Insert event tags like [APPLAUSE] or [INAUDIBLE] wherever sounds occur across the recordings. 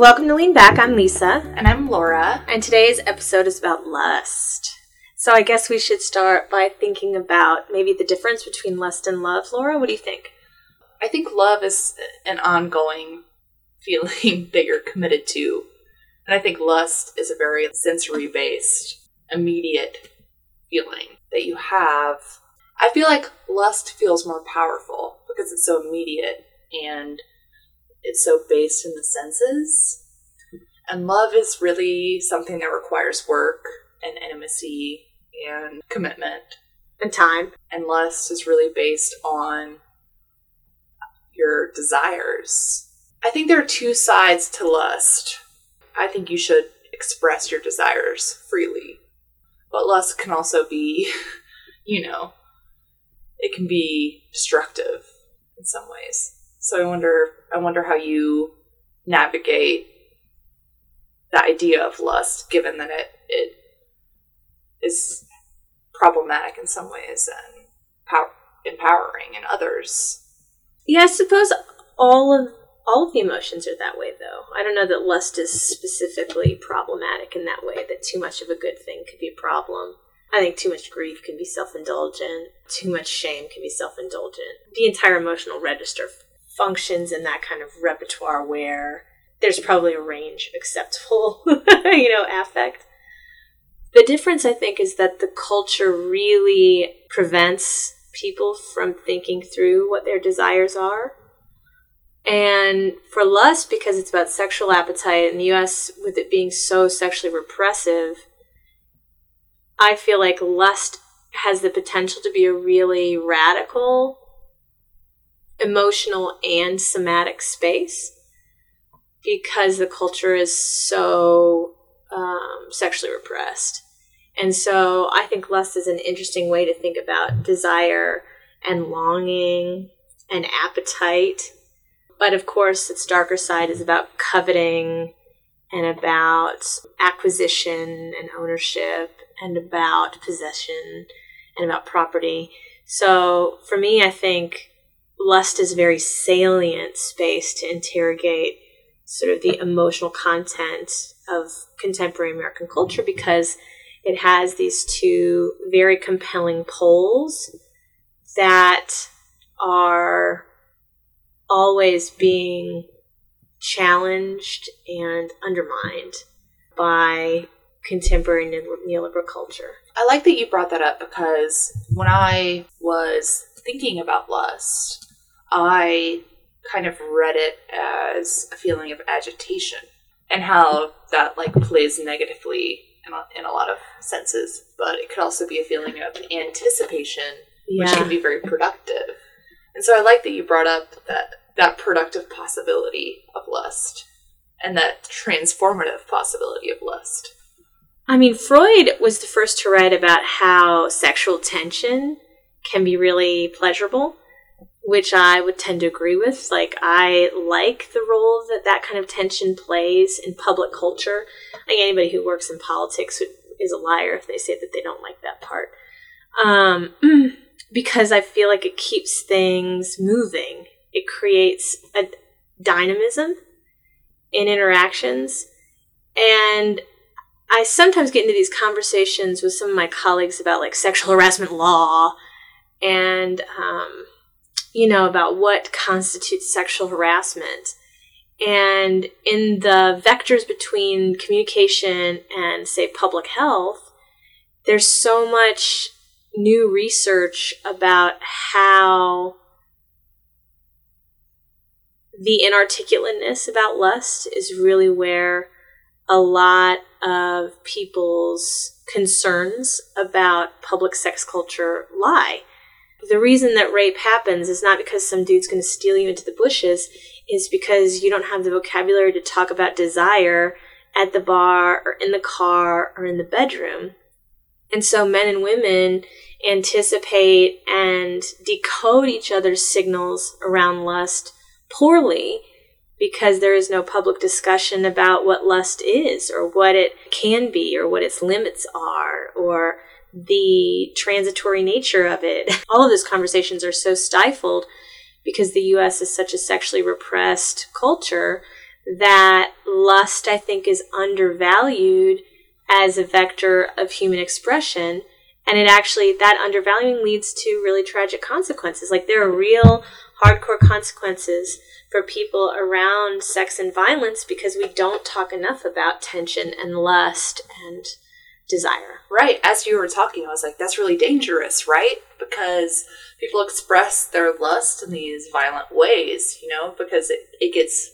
Welcome to Lean Back. I'm Lisa, And I'm Laura. and today's episode is about lust. So I guess we should start by thinking about maybe the difference between lust and love. Laura, what do you think? I think love is an ongoing [LAUGHS] feeling that you're committed to. And I think lust is a very sensory based, immediate feeling that you have. I feel like lust feels more powerful because it's so immediate and it's so based in the senses. And love is really something that requires work and intimacy and commitment. And time. And lust is really based on your desires. I think there are two sides to lust. I think you should express your desires freely. But lust can also be, [LAUGHS] you know, it can be destructive in some ways. So I wonder I wonder how you navigate the idea of lust given that it it is problematic in some ways and pow- empowering in others. Yeah, I suppose all of all of the emotions are that way though. I don't know that lust is specifically problematic in that way, that too much of a good thing could be a problem. I think too much grief can be self indulgent, too much shame can be self indulgent. The entire emotional register functions in that kind of repertoire where there's probably a range of acceptable, [LAUGHS] you know, affect. The difference, I think, is that the culture really prevents people from thinking through what their desires are. And for lust, because it's about sexual appetite in the US, with it being so sexually repressive, I feel like lust has the potential to be a really radical emotional and somatic space because the culture is so um, sexually repressed. And so I think lust is an interesting way to think about desire and longing and appetite. But of course, its darker side is about coveting and about acquisition and ownership and about possession and about property. So for me, I think lust is a very salient space to interrogate sort of the emotional content of contemporary American culture because it has these two very compelling poles that are always being challenged and undermined by contemporary neoliberal culture. I like that you brought that up because when I was thinking about lust, I kind of read it as a feeling of agitation and how that like plays negatively in a, in a lot of senses, but it could also be a feeling of anticipation, Yeah. which can be very productive. And so I like that you brought up that that productive possibility of lust and that transformative possibility of lust. I mean, Freud was the first to write about how sexual tension can be really pleasurable, which I would tend to agree with. Like, I like the role that that kind of tension plays in public culture. I think anybody who works in politics is a liar if they say that they don't like that part. Um, [CLEARS THROAT] because I feel like it keeps things moving. It creates a dynamism in interactions. And I sometimes get into these conversations with some of my colleagues about like sexual harassment law and, um, you know, about what constitutes sexual harassment. And in the vectors between communication and, say, public health, there's so much new research about how the inarticulateness about lust is really where a lot of people's concerns about public sex culture lie. The reason that rape happens is not because some dude's going to steal you into the bushes, is because you don't have the vocabulary to talk about desire at the bar or in the car or in the bedroom. And so men and women anticipate and decode each other's signals around lust poorly because there is no public discussion about what lust is or what it can be or what its limits are or the transitory nature of it. [LAUGHS] All of those conversations are so stifled because the US is such a sexually repressed culture that lust, I think, is undervalued as a vector of human expression. And it actually, that undervaluing leads to really tragic consequences. Like there are real hardcore consequences for people around sex and violence because we don't talk enough about tension and lust and desire. Right. As you were talking, I was like, that's really dangerous, right? Because people express their lust in these violent ways, you know, because it, it gets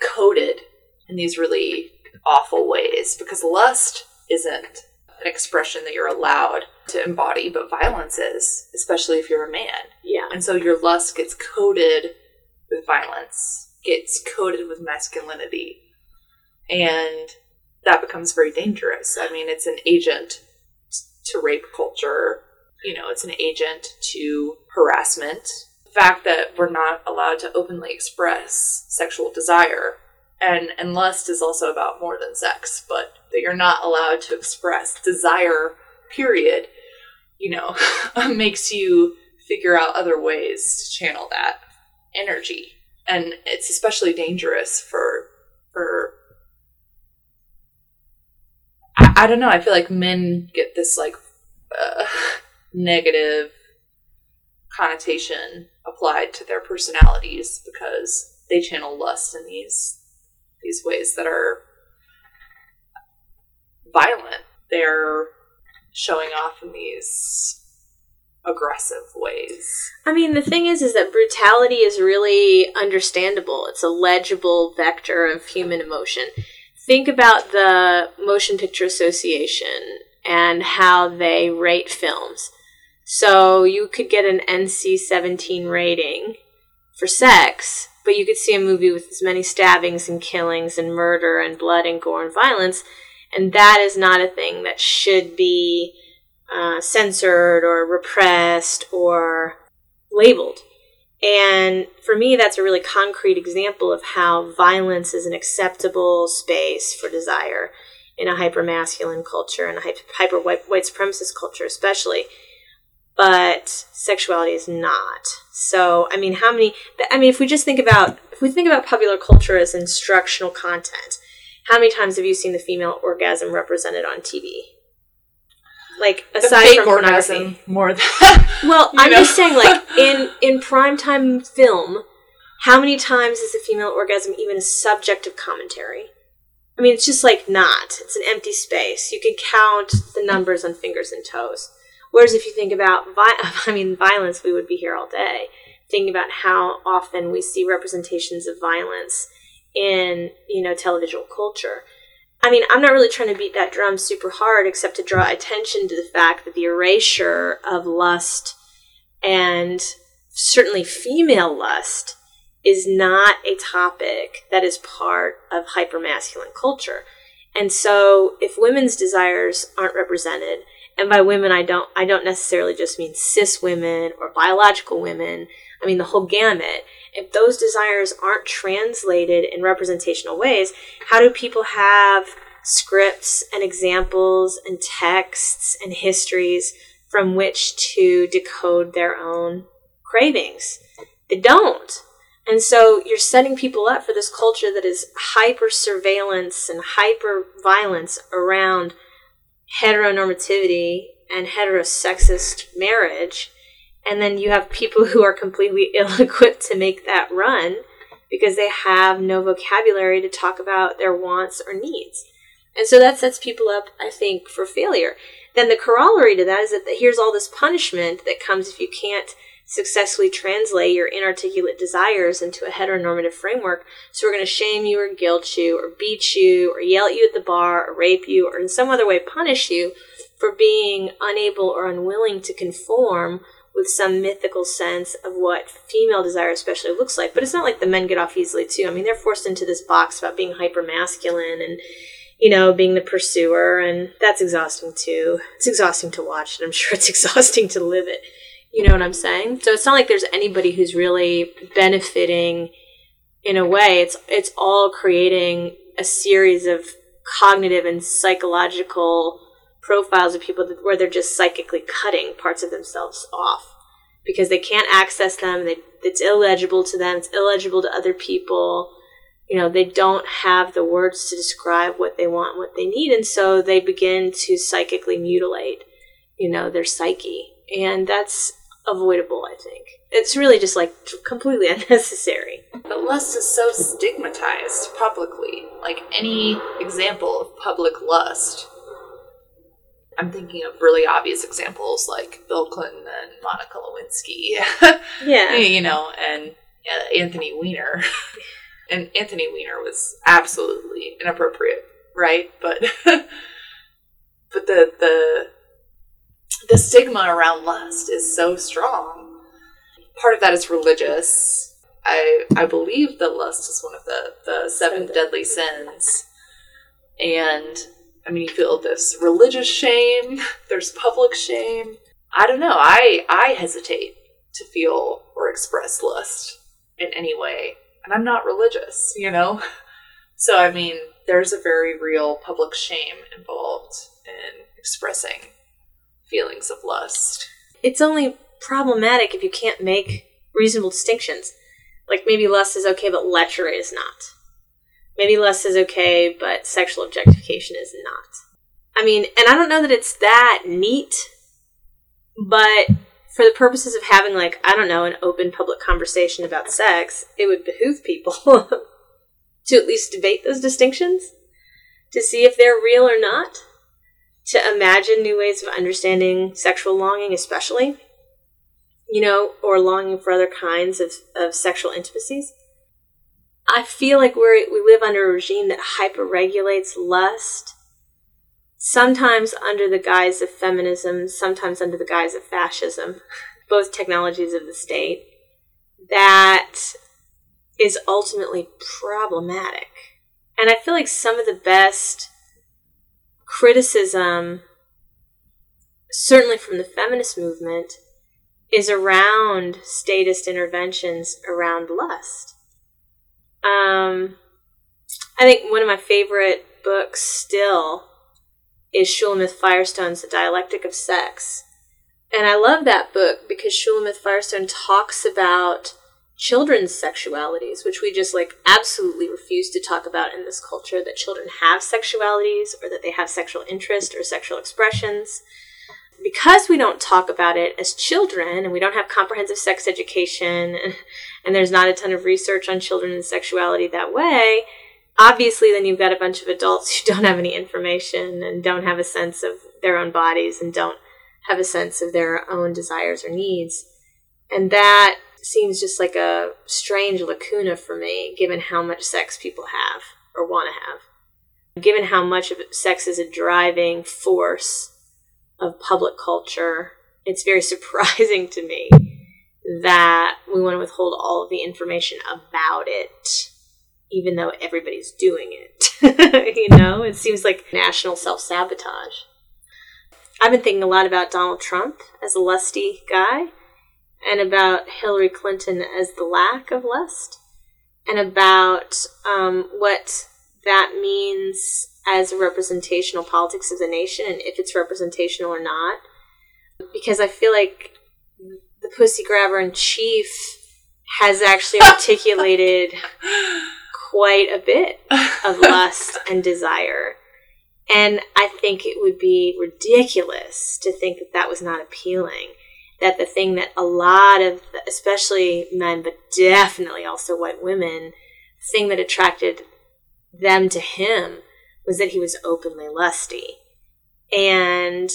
coded in these really awful ways. Because lust isn't an expression that you're allowed to embody, but violence is, especially if you're a man. Yeah. And so your lust gets coded with violence, gets coded with masculinity. And that becomes very dangerous. I mean, it's an agent to rape culture, you know, it's an agent to harassment. The fact that we're not allowed to openly express sexual desire and and lust is also about more than sex, but that you're not allowed to express desire period, you know, [LAUGHS] makes you figure out other ways to channel that energy. And it's especially dangerous for for I, don't know. I feel like men get this like uh, negative connotation applied to their personalities because they channel lust in these these ways that are violent. They're showing off in these aggressive ways. I mean, the thing is, is that brutality is really understandable. It's a legible vector of human emotion. Think about the Motion Picture Association and how they rate films. So you could get an NC 17 rating for sex, but you could see a movie with as many stabbings and killings and murder and blood and gore and violence, and that is not a thing that should be uh, censored or repressed or labeled. And for me, that's a really concrete example of how violence is an acceptable space for desire in a hyper masculine culture and a hyper white, white supremacist culture, especially. But sexuality is not. So, I mean, how many? I mean, if we just think about if we think about popular culture as instructional content, how many times have you seen the female orgasm represented on TV? Like aside from pornography. more than [LAUGHS] well i'm know? just saying like [LAUGHS] in in primetime film how many times is a female orgasm even a subject of commentary? I mean it's just like not. It's an empty space. You can count the numbers on fingers and toes. Whereas if you think about vi- [LAUGHS] i mean violence we would be here all day thinking about how often we see representations of violence in you know television culture I mean, I'm not really trying to beat that drum super hard, except to draw attention to the fact that the erasure of lust and certainly female lust is not a topic that is part of hypermasculine culture. And so if women's desires aren't represented, and by women I don't I don't necessarily just mean cis women or biological women, I mean the whole gamut if those desires aren't translated in representational ways, how do people have scripts and examples and texts and histories from which to decode their own cravings? They don't. And so you're setting people up for this culture that is hyper surveillance and hyper violence around heteronormativity and heterosexist marriage and then you have people who are completely [LAUGHS] ill equipped to make that run because they have no vocabulary to talk about their wants or needs. And so that sets people up, I think, for failure. Then the corollary to that is that here's all this punishment that comes if you can't successfully translate your inarticulate desires into a heteronormative framework. So we're going to shame you or guilt you or beat you or yell at you at the bar or rape you or in some other way punish you for being unable or unwilling to conform with some mythical sense of what female desire especially looks like. But it's not like the men get off easily too. I mean, they're forced into this box about being hyper masculine and you know, being the pursuer, and that's exhausting too. It's exhausting to watch, and I'm sure it's [LAUGHS] exhausting to live it. You know what I'm saying? So it's not like there's anybody who's really benefiting in a way. It's it's all creating a series of cognitive and psychological profiles of people that, where they're just psychically cutting parts of themselves off because they can't access them. They, it's illegible to them. It's illegible to other people. you know, they don't have the words to describe what they want, what they need, and so they begin to psychically mutilate, you know, their psyche. And that's avoidable, I think. It's really just like completely [LAUGHS] unnecessary. But lust is so stigmatized publicly. Like any example of public lust, I'm thinking of really obvious examples like Bill Clinton and Monica Lewinsky. [LAUGHS] Yeah. you know, and uh, Anthony Weiner. [LAUGHS] and Anthony Weiner was absolutely inappropriate, right? But [LAUGHS] but the the the stigma around lust is so strong. Part of that is religious. I I believe that lust is one of the the seven deadly sins, and I mean you feel this religious shame. [LAUGHS] There's public shame. I don't know. I I hesitate to feel or express lust in any way, and I'm not religious, you know. [LAUGHS] So I mean, there's a very real public shame involved in expressing feelings of lust. It's only problematic if you can't make reasonable distinctions. Like maybe lust is okay, but lechery is not. Maybe less is okay, but sexual objectification is not. I mean, and I don't know that it's that neat, but for the purposes of having, like, I don't know, an open public conversation about sex, it would behoove people [LAUGHS] to at least debate those distinctions, to see if they're real or not to imagine new ways of understanding sexual longing, especially, you know, or longing for other kinds of, of sexual intimacies. I feel like we we live under a regime that hyperregulates lust, sometimes under the guise of feminism, sometimes under the guise of fascism, [LAUGHS] both technologies of the state, that is ultimately problematic. And I feel like some of the best criticism, certainly from the feminist movement, is around statist interventions around lust. Um, I think one of my favorite books still is Shulamith Firestone's The Dialectic of Sex. And I love that book because Shulamith Firestone talks about children's sexualities, which we just like absolutely refuse to talk about in this culture that children have sexualities or that they have sexual interest or sexual expressions. Because we don't talk about it as children and we don't have comprehensive sex education and there's not a ton of research on children and sexuality that way, obviously then you've got a bunch of adults who [LAUGHS] don't have any information and don't have a sense of their own bodies and don't have a sense of their own desires or needs. And that seems just like a strange lacuna for me, given how much sex people have or want to have. Given how much of sex is a driving force of public culture, it's very [LAUGHS] surprising to me that we want to withhold all of the information about it, even though everybody's doing it. [LAUGHS] you know, it seems like national self sabotage. I've been thinking a lot about Donald Trump as a lusty guy and about Hillary Clinton as the lack of lust, and about um, what that means as a representational politics of the nation and if it's representational or not. Because I feel like the pussy grabber in chief has actually articulated [LAUGHS] quite a bit of [LAUGHS] lust and desire. And I think it would be ridiculous to think that that was not appealing that the thing that a lot of, especially men, but definitely also white women, the thing that attracted them to him was that he was openly lusty. And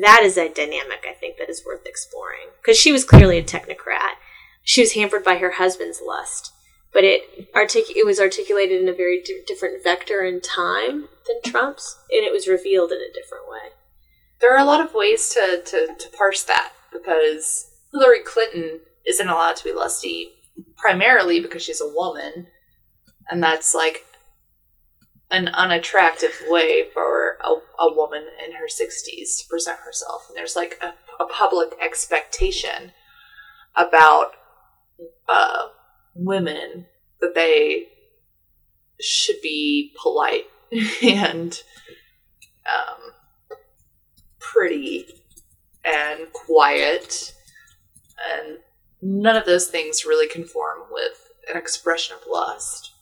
that is a dynamic I think that is worth exploring. Because she was clearly a technocrat. She was hampered by her husband's lust. But it, artic- it was articulated in a very different vector and time than Trump's, and it was revealed in a different way. There are a lot of ways to, to, to parse that because Hillary Clinton isn't allowed to be lusty primarily because she's a woman, and that's like an unattractive way for a, a woman in her 60s to present herself. And there's like a, a public expectation about uh, women that they should be polite [LAUGHS] and um, pretty and quiet, and none of those things really conform with an expression of lust.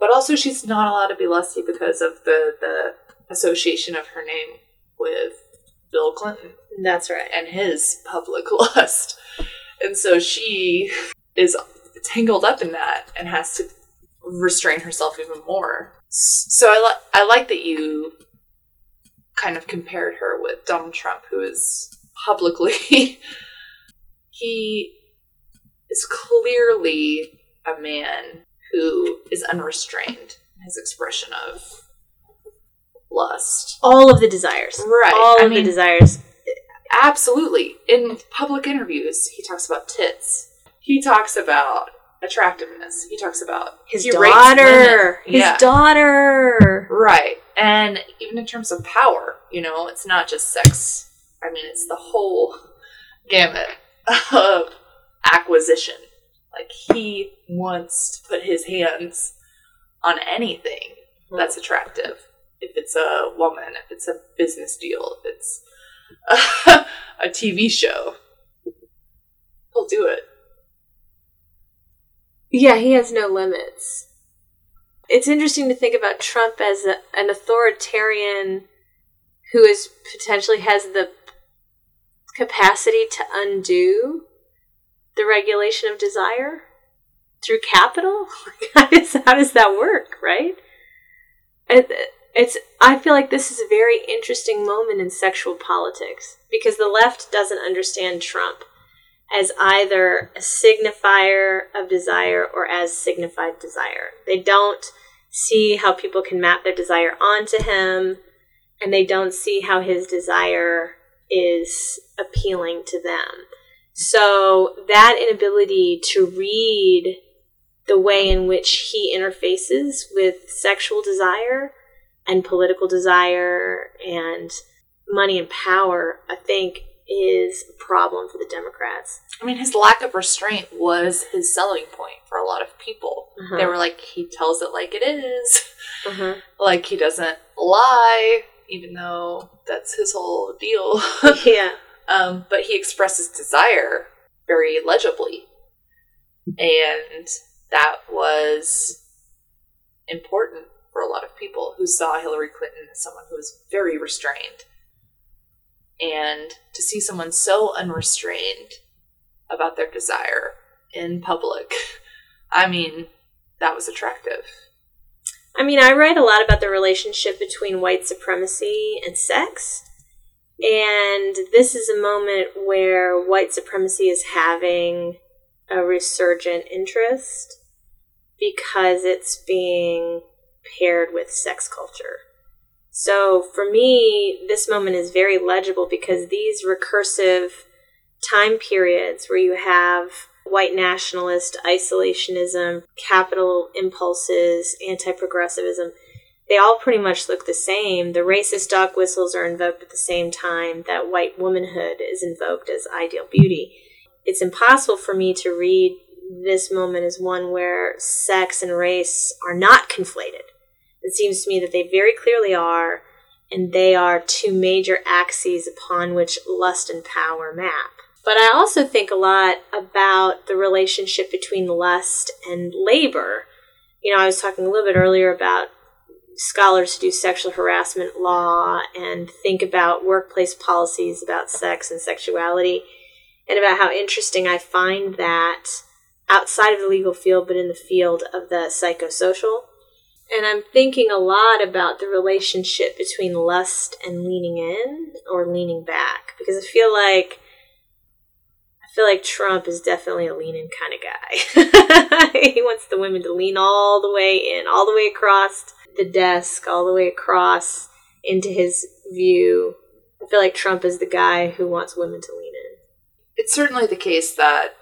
But also, she's not allowed to be lusty because of the the association of her name with Bill Clinton That's right. and his public [LAUGHS] lust. And so she is tangled up in that and has to restrain herself even more. So I, li- I like that you kind of compared her with Donald Trump, who is publicly, [LAUGHS] he is clearly a man who is unrestrained in his expression of lust. All of the desires. Right. All I of mean, the desires. Absolutely. In public interviews, he talks about tits. He talks about attractiveness. He talks about His daughter. His Yeah. daughter. Right. And even in terms of power, you know, it's not just sex. I mean, it's the whole gamut of acquisition. Like, he wants to put his hands on anything hmm. that's attractive. If it's a woman, if it's a business deal, if it's [LAUGHS] a TV show, he'll do it. Yeah, he has no limits. It's interesting to think about Trump as a, an authoritarian who is potentially has the capacity to undo the regulation of desire through capital. [LAUGHS] how, does, how does that work, right? It's. I feel like this is a very interesting moment in sexual politics because the left doesn't understand Trump as either a signifier of desire or as signified desire. They don't see how people can map their desire onto him, and they don't see how his desire is appealing to them. So, that inability to read the way in which he interfaces with sexual desire and political desire and money and power, I think, is a problem for the Democrats. I mean, his lack of restraint was his selling point for a lot of people. Uh-huh. They were like, he tells it like it is. Uh-huh. [LAUGHS] like, he doesn't lie, even though that's his whole deal. [LAUGHS] yeah. Um, but he expresses desire very legibly. And that was important for a lot of people who saw Hillary Clinton as someone who was very restrained. And to see someone so unrestrained about their desire in public, [LAUGHS] I mean, that was attractive. I mean, I write a lot about the relationship between white supremacy and sex. And this is a moment where white supremacy is having a resurgent interest because it's being paired with sex culture. So for me, this moment is very legible because these recursive time periods where you have white nationalist isolationism, capital impulses, anti progressivism, they all pretty much look the same. The racist dog whistles are invoked at the same time that white womanhood is invoked as ideal beauty. It's impossible for me to read this moment as one where sex and race are not conflated. It seems to me that they very clearly are, and they are two major axes upon which lust and power map. But I also think a lot about the relationship between lust and labor. You know, I was talking a little bit earlier about scholars who do sexual harassment law and think about workplace policies about sex and sexuality, and about how interesting I find that outside of the legal field, but in the field of the psychosocial. And I'm thinking a lot about the relationship between lust and leaning in or leaning back because I feel like I feel like Trump is definitely a lean in kind of guy. [LAUGHS] he wants the women to lean all the way in, all the way across the desk, all the way across into his view. I feel like Trump is the guy who wants women to lean in. It's certainly the case that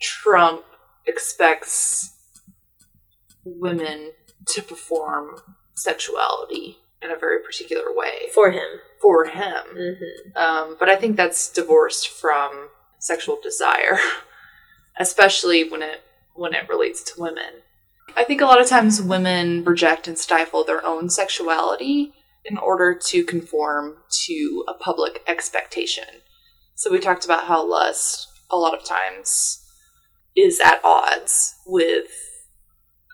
Trump expects women to perform sexuality in a very particular way For him. for him. hmm Um, but I think that's divorced from sexual desire, [LAUGHS] especially when it when it relates to women. I think a lot of times women reject and stifle their own sexuality in order to conform to a public expectation. So we talked about how lust a lot of times is at odds with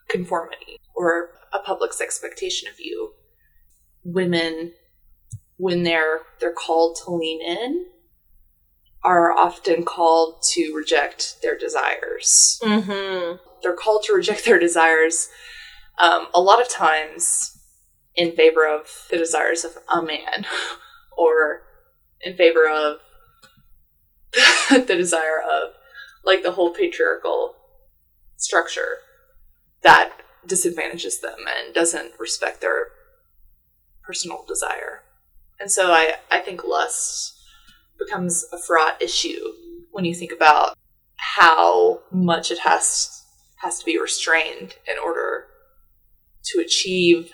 conformity or a public's expectation of you. Women, when they're they're called to lean in, are often called to reject their desires. Mm-hmm. They're called to reject their desires um, a lot of times in favor of the desires of a man [LAUGHS] or in favor of [LAUGHS] the desire of like the whole patriarchal structure that disadvantages them and doesn't respect their personal desire. And so I, I think lust becomes a fraught issue when you think about how much it has has to be restrained in order to achieve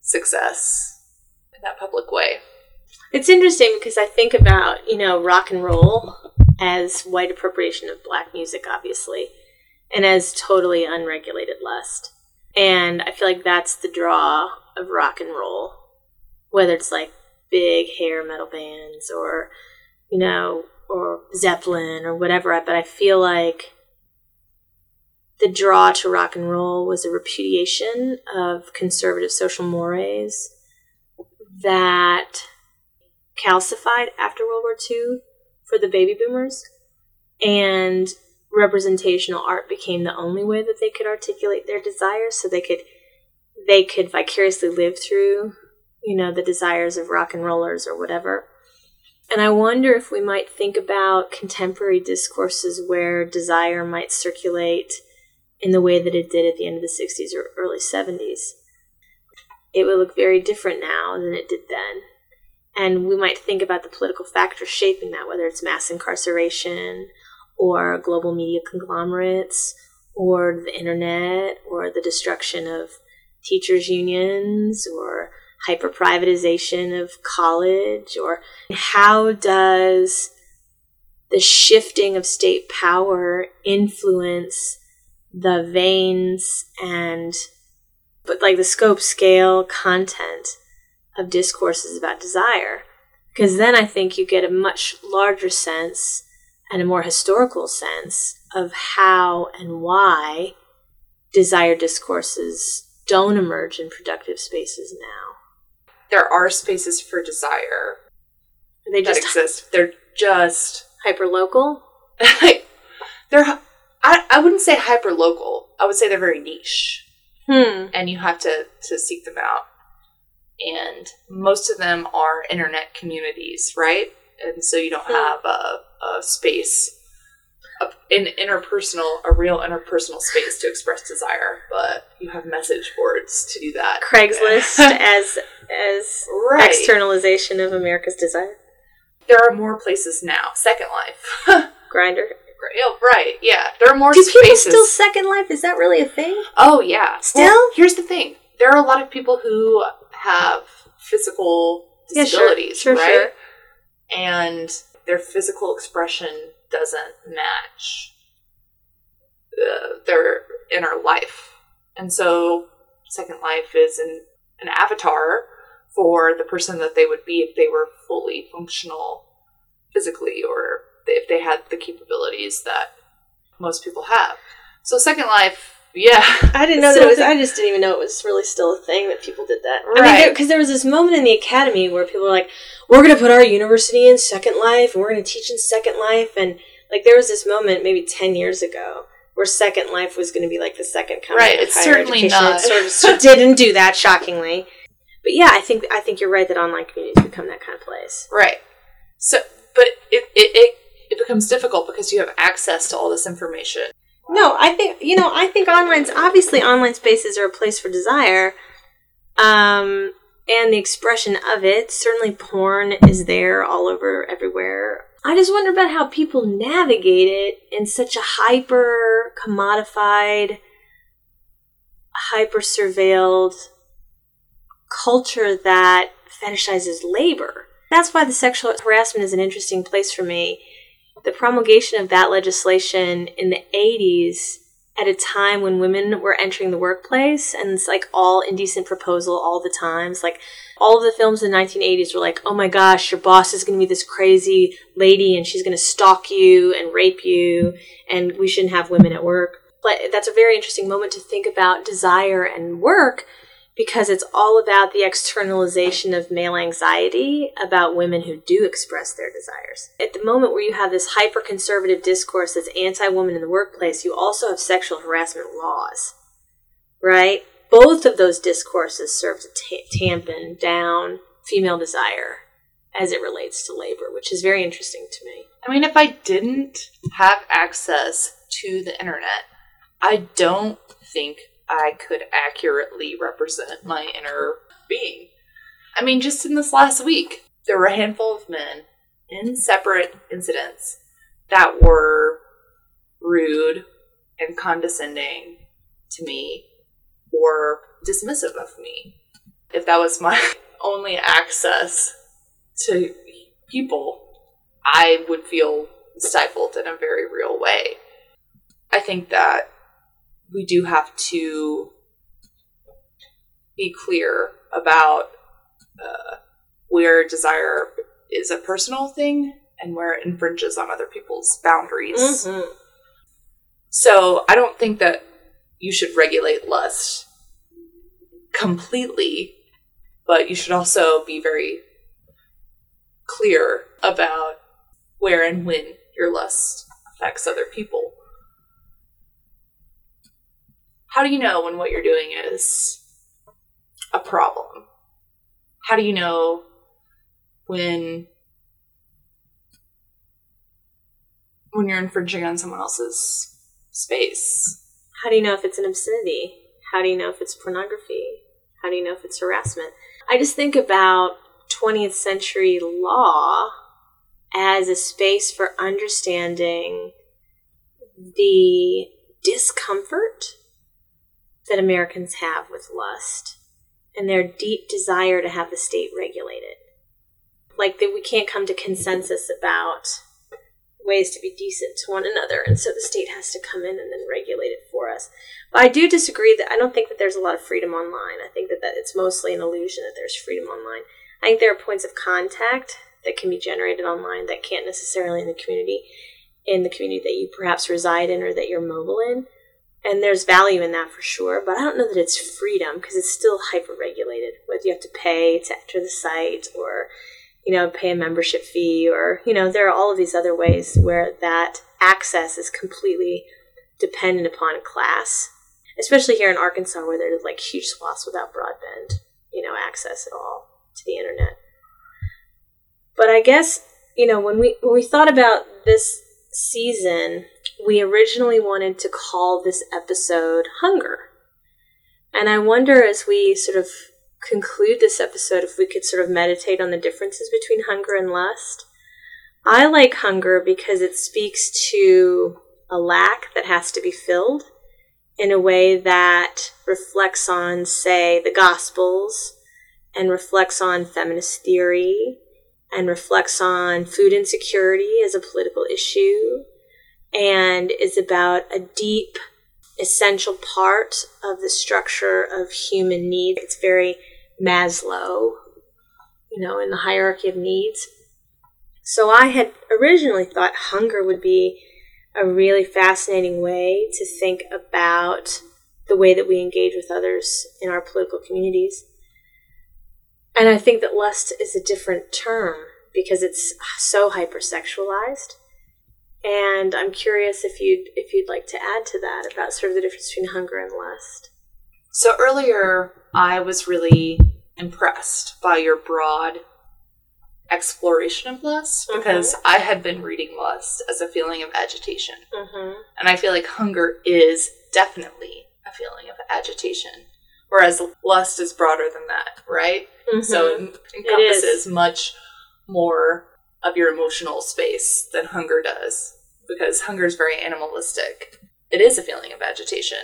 success in that public way. It's interesting because I think about, you know, rock and roll as white appropriation of black music, obviously, and as totally unregulated lust. And I feel like that's the draw of rock and roll, whether it's like big hair metal bands or, you know, or Zeppelin or whatever. But I feel like the draw to rock and roll was a repudiation of conservative social mores that calcified after World War II for the baby boomers. And representational art became the only way that they could articulate their desires so they could they could vicariously live through you know the desires of rock and rollers or whatever and i wonder if we might think about contemporary discourses where desire might circulate in the way that it did at the end of the 60s or early 70s. It would look very different now than it did then. And we might think about the political factors shaping that, whether it's mass incarceration or global media conglomerates or the internet or the destruction of teachers' unions or hyper privatization of college? Or how does the shifting of state power influence the veins and but like the scope scale content of discourses about desire? Because then i think you get a much larger sense and a more historical sense of how and why desire discourses don't emerge in productive spaces now There are spaces for desire they that just exist. They're just hyper local [LAUGHS] they're I, I wouldn't say hyper local. I would say they're very niche. hmm and you have to to seek them out and most of them are internet communities right and so you don't Hmm. have a, a space a, an interpersonal a real interpersonal space to express desire but you have message boards to do that craigslist [LAUGHS] as as right externalization of america's desire there are more places now second life [LAUGHS] Grindr Oh, right yeah there are more do people still second life is that really a thing Oh yeah. Still? Well, here's the thing. There are a lot of people who have physical Yeah, sure. disabilities, Sure, right? sure. And their physical expression doesn't match uh, their inner life. And so Second Life is an, an avatar for the person that they would be if they were fully functional physically or if they had the capabilities that most people have. So Second Life, yeah. I didn't know So that it was. I just didn't even know it was really still a thing that people did that. I Right. mean, because there was this moment in the academy where people were like, "We're going to put our university in Second Life, and we're going to teach in Second Life," and like there was this moment maybe ten years ago where Second Life was going to be like the second coming Right, of it's higher certainly education. not. It sort of didn't do that, shockingly. But yeah, I think I think you're right that online communities become that kind of place. Right. So, but it, it, it, it becomes difficult because you have access to all this information. No, I think you know. I think online's obviously online spaces are a place for desire, um, and the expression of it. Certainly, porn is there all over everywhere. I just wonder about how people navigate it in such a hyper commodified, hyper surveilled culture that fetishizes labor. That's why the sexual harassment is an interesting place for me the promulgation of that legislation in the 80s at a time when women were entering the workplace and it's like all indecent proposal all the times like all of the films in the 1980s were like, oh my gosh, your boss is going to be this crazy lady and she's going to stalk you and rape you and we shouldn't have women at work. but that's a very interesting moment to think about desire and work because it's all about the externalization of male anxiety about women who do express their desires. At the moment where you have this hyper conservative discourse that's anti woman in the workplace, you also have sexual harassment laws, right? Both of those discourses serve to t- tampen down female desire as it relates to labor, which is very interesting to me. I mean, if I didn't have access to the internet, I don't think I could accurately represent my inner being. I mean, just in this last week, there were a handful of men in separate incidents that were rude and condescending to me or dismissive of me. If that was my [LAUGHS] only access to people, I would feel stifled in a very real way. I think that we do have to be clear about uh, where desire is a personal thing and where it infringes on other people's boundaries. Mm-hmm. So I don't think that you should regulate lust completely, but you should also be very clear about where and when your lust affects other people. How do you know when what you're doing is a problem? How do you know when when you're infringing on someone else's space? How do you know if it's an obscenity? How do you know if it's pornography? How do you know if it's harassment? I just think about 20th century law as a space for understanding the discomfort that Americans have with lust and their deep desire to have the state regulate it. Like that we can't come to consensus about ways to be decent to one another, and so the state has to come in and then regulate it for us. But I do disagree that I don't think that there's a lot of freedom online. I think that, that it's mostly an illusion that there's freedom online. I think there are points of contact that can be generated online that can't necessarily in the community, in the community that you perhaps reside in or that you're mobile in. And there's value in that for sure, but I don't know that it's freedom because it's still hyper regulated. Whether you have to pay to enter the site or, you know, pay a membership fee or, you know, there are all of these other ways where that access is completely dependent upon class, especially here in Arkansas where there's like huge swaths without broadband, you know, access at all to the internet. But I guess, you know, when we when we thought about this season, we originally wanted to call this episode Hunger. And I wonder as we sort of conclude this episode if we could sort of meditate on the differences between hunger and lust. I like hunger because it speaks to a lack that has to be filled in a way that reflects on, say, the Gospels and reflects on feminist theory and reflects on food insecurity as a political issue and is about a deep, essential part of the structure of human needs. It's very Maslow, you know, in the hierarchy of needs. So I had originally thought hunger would be a really fascinating way to think about the way that we engage with others in our political communities. And I think that lust is a different term because it's so hypersexualized. And I'm curious if you'd if you'd like to add to that about sort of the difference between hunger and lust. So earlier, I was really impressed by your broad exploration of lust because I had been reading lust as a feeling of agitation. Mm-hmm. And I feel like hunger is definitely a feeling of agitation, whereas lust is broader than that, right? So it encompasses much more of your emotional space than hunger does because hunger is very animalistic. It is a feeling of agitation.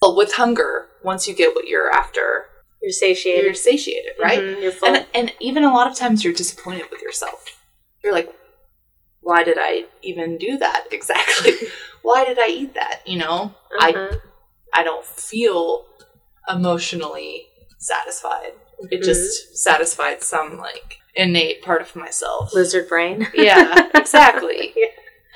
But with hunger, once you get what you're after, you're satiated. you're satiated, right? Mhm, You're full. And and even a lot of times you're disappointed with yourself. You're like, why did I even do that [LAUGHS] exactly? why did I eat that? You know, I Mhm. I don't feel emotionally satisfied. It Mhm. just satisfied some like innate part of myself. lizard brain. Yeah, [LAUGHS] exactly. Yeah.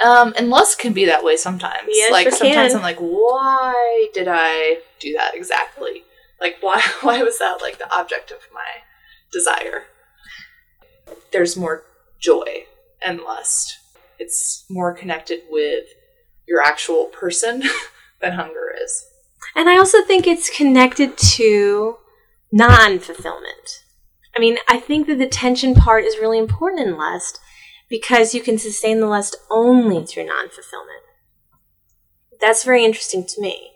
Um, and lust can be that way sometimes. Yeah, like sure sometimes can. I'm like, why did I do that exactly? Like [LAUGHS] why why was that like the object of my desire? There's more joy and lust. It's more connected with your actual person [LAUGHS] than hunger is. And I also think it's connected to non fulfillment. I mean, I think that the tension part is really important in lust because you can sustain the lust only through non fulfillment. That's very interesting to me.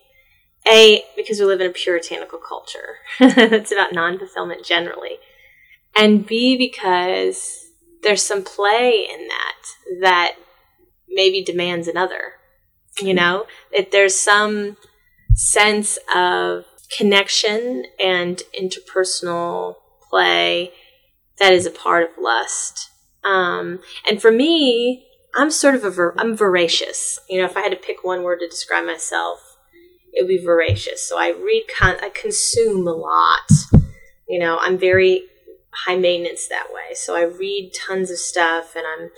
A, because we live in a puritanical culture [LAUGHS] that's about non fulfillment generally. And B, because there's some play in that that maybe demands another. You know, that there's some sense of connection and interpersonal play that is a part of lust. Um, and for me, I'm sort of a ver- I'm voracious. You know, if I had to pick one word to describe myself, it would be voracious. So I read, con- I consume a lot. You know, I'm very high maintenance that way. So I read tons of stuff, and I'm,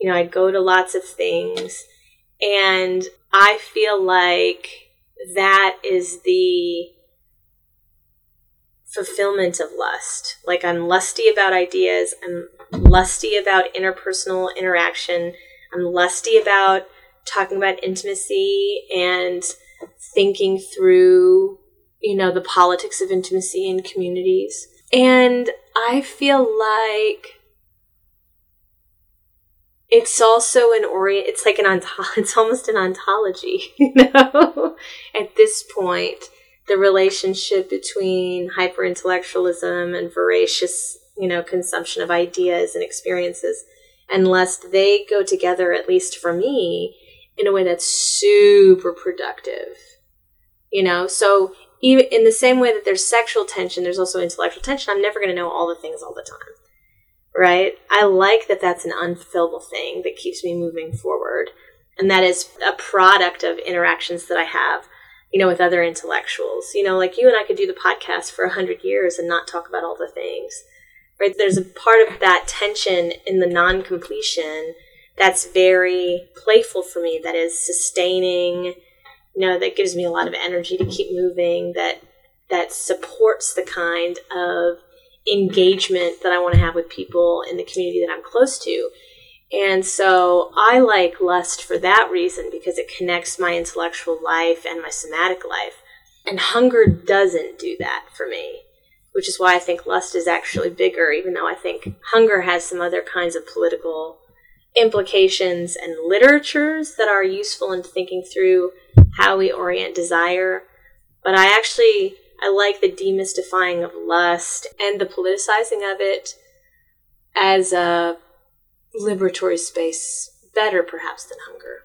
you know, I go to lots of things, and I feel like that is the fulfillment of lust. Like I'm lusty about ideas, I'm lusty about interpersonal interaction, I'm lusty about talking about intimacy and thinking through, you know, the politics of intimacy in communities. And I feel like it's also an orient it's like an ontology [LAUGHS] it's almost an ontology [LAUGHS] you know at this point the relationship between hyperintellectualism and voracious you know consumption of ideas and experiences and lest they go together at least for me in a way that's super productive you know so even in the same way that there's sexual tension there's also intellectual tension i'm never going to know all the things all the time right? I like that that's an unfillable thing that keeps me moving forward. And that is a product of interactions that I have, you know, with other intellectuals. You know, like you and I could do the podcast for a hundred years and not talk about all the things, right? There's a part of that tension in the non completion that's very playful for me, that is sustaining, you know, that gives me a lot of energy to keep moving, that that supports the kind of engagement that I want to have with people in the community that I'm close to. And so I like lust for that reason because it connects my intellectual life and my somatic life. And hunger doesn't do that for me, which is why I think lust is actually bigger, even though I think hunger has some other kinds of political implications and literatures that are useful in thinking through how we orient desire. But I actually I like the demystifying of lust and the politicizing of it as a liberatory space better perhaps than hunger.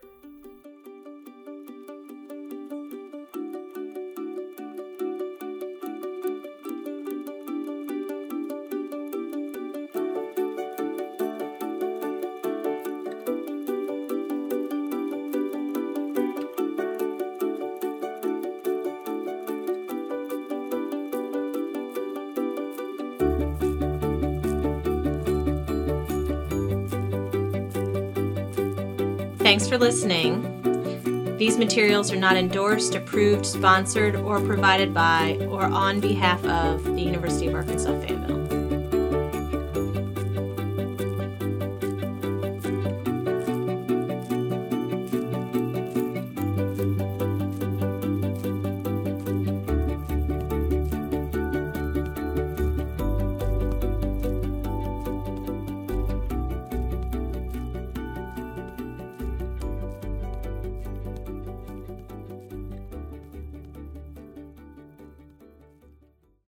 Thanks for listening. These materials are not endorsed, approved, sponsored, or provided by or on behalf of the University of Arkansas Fayetteville.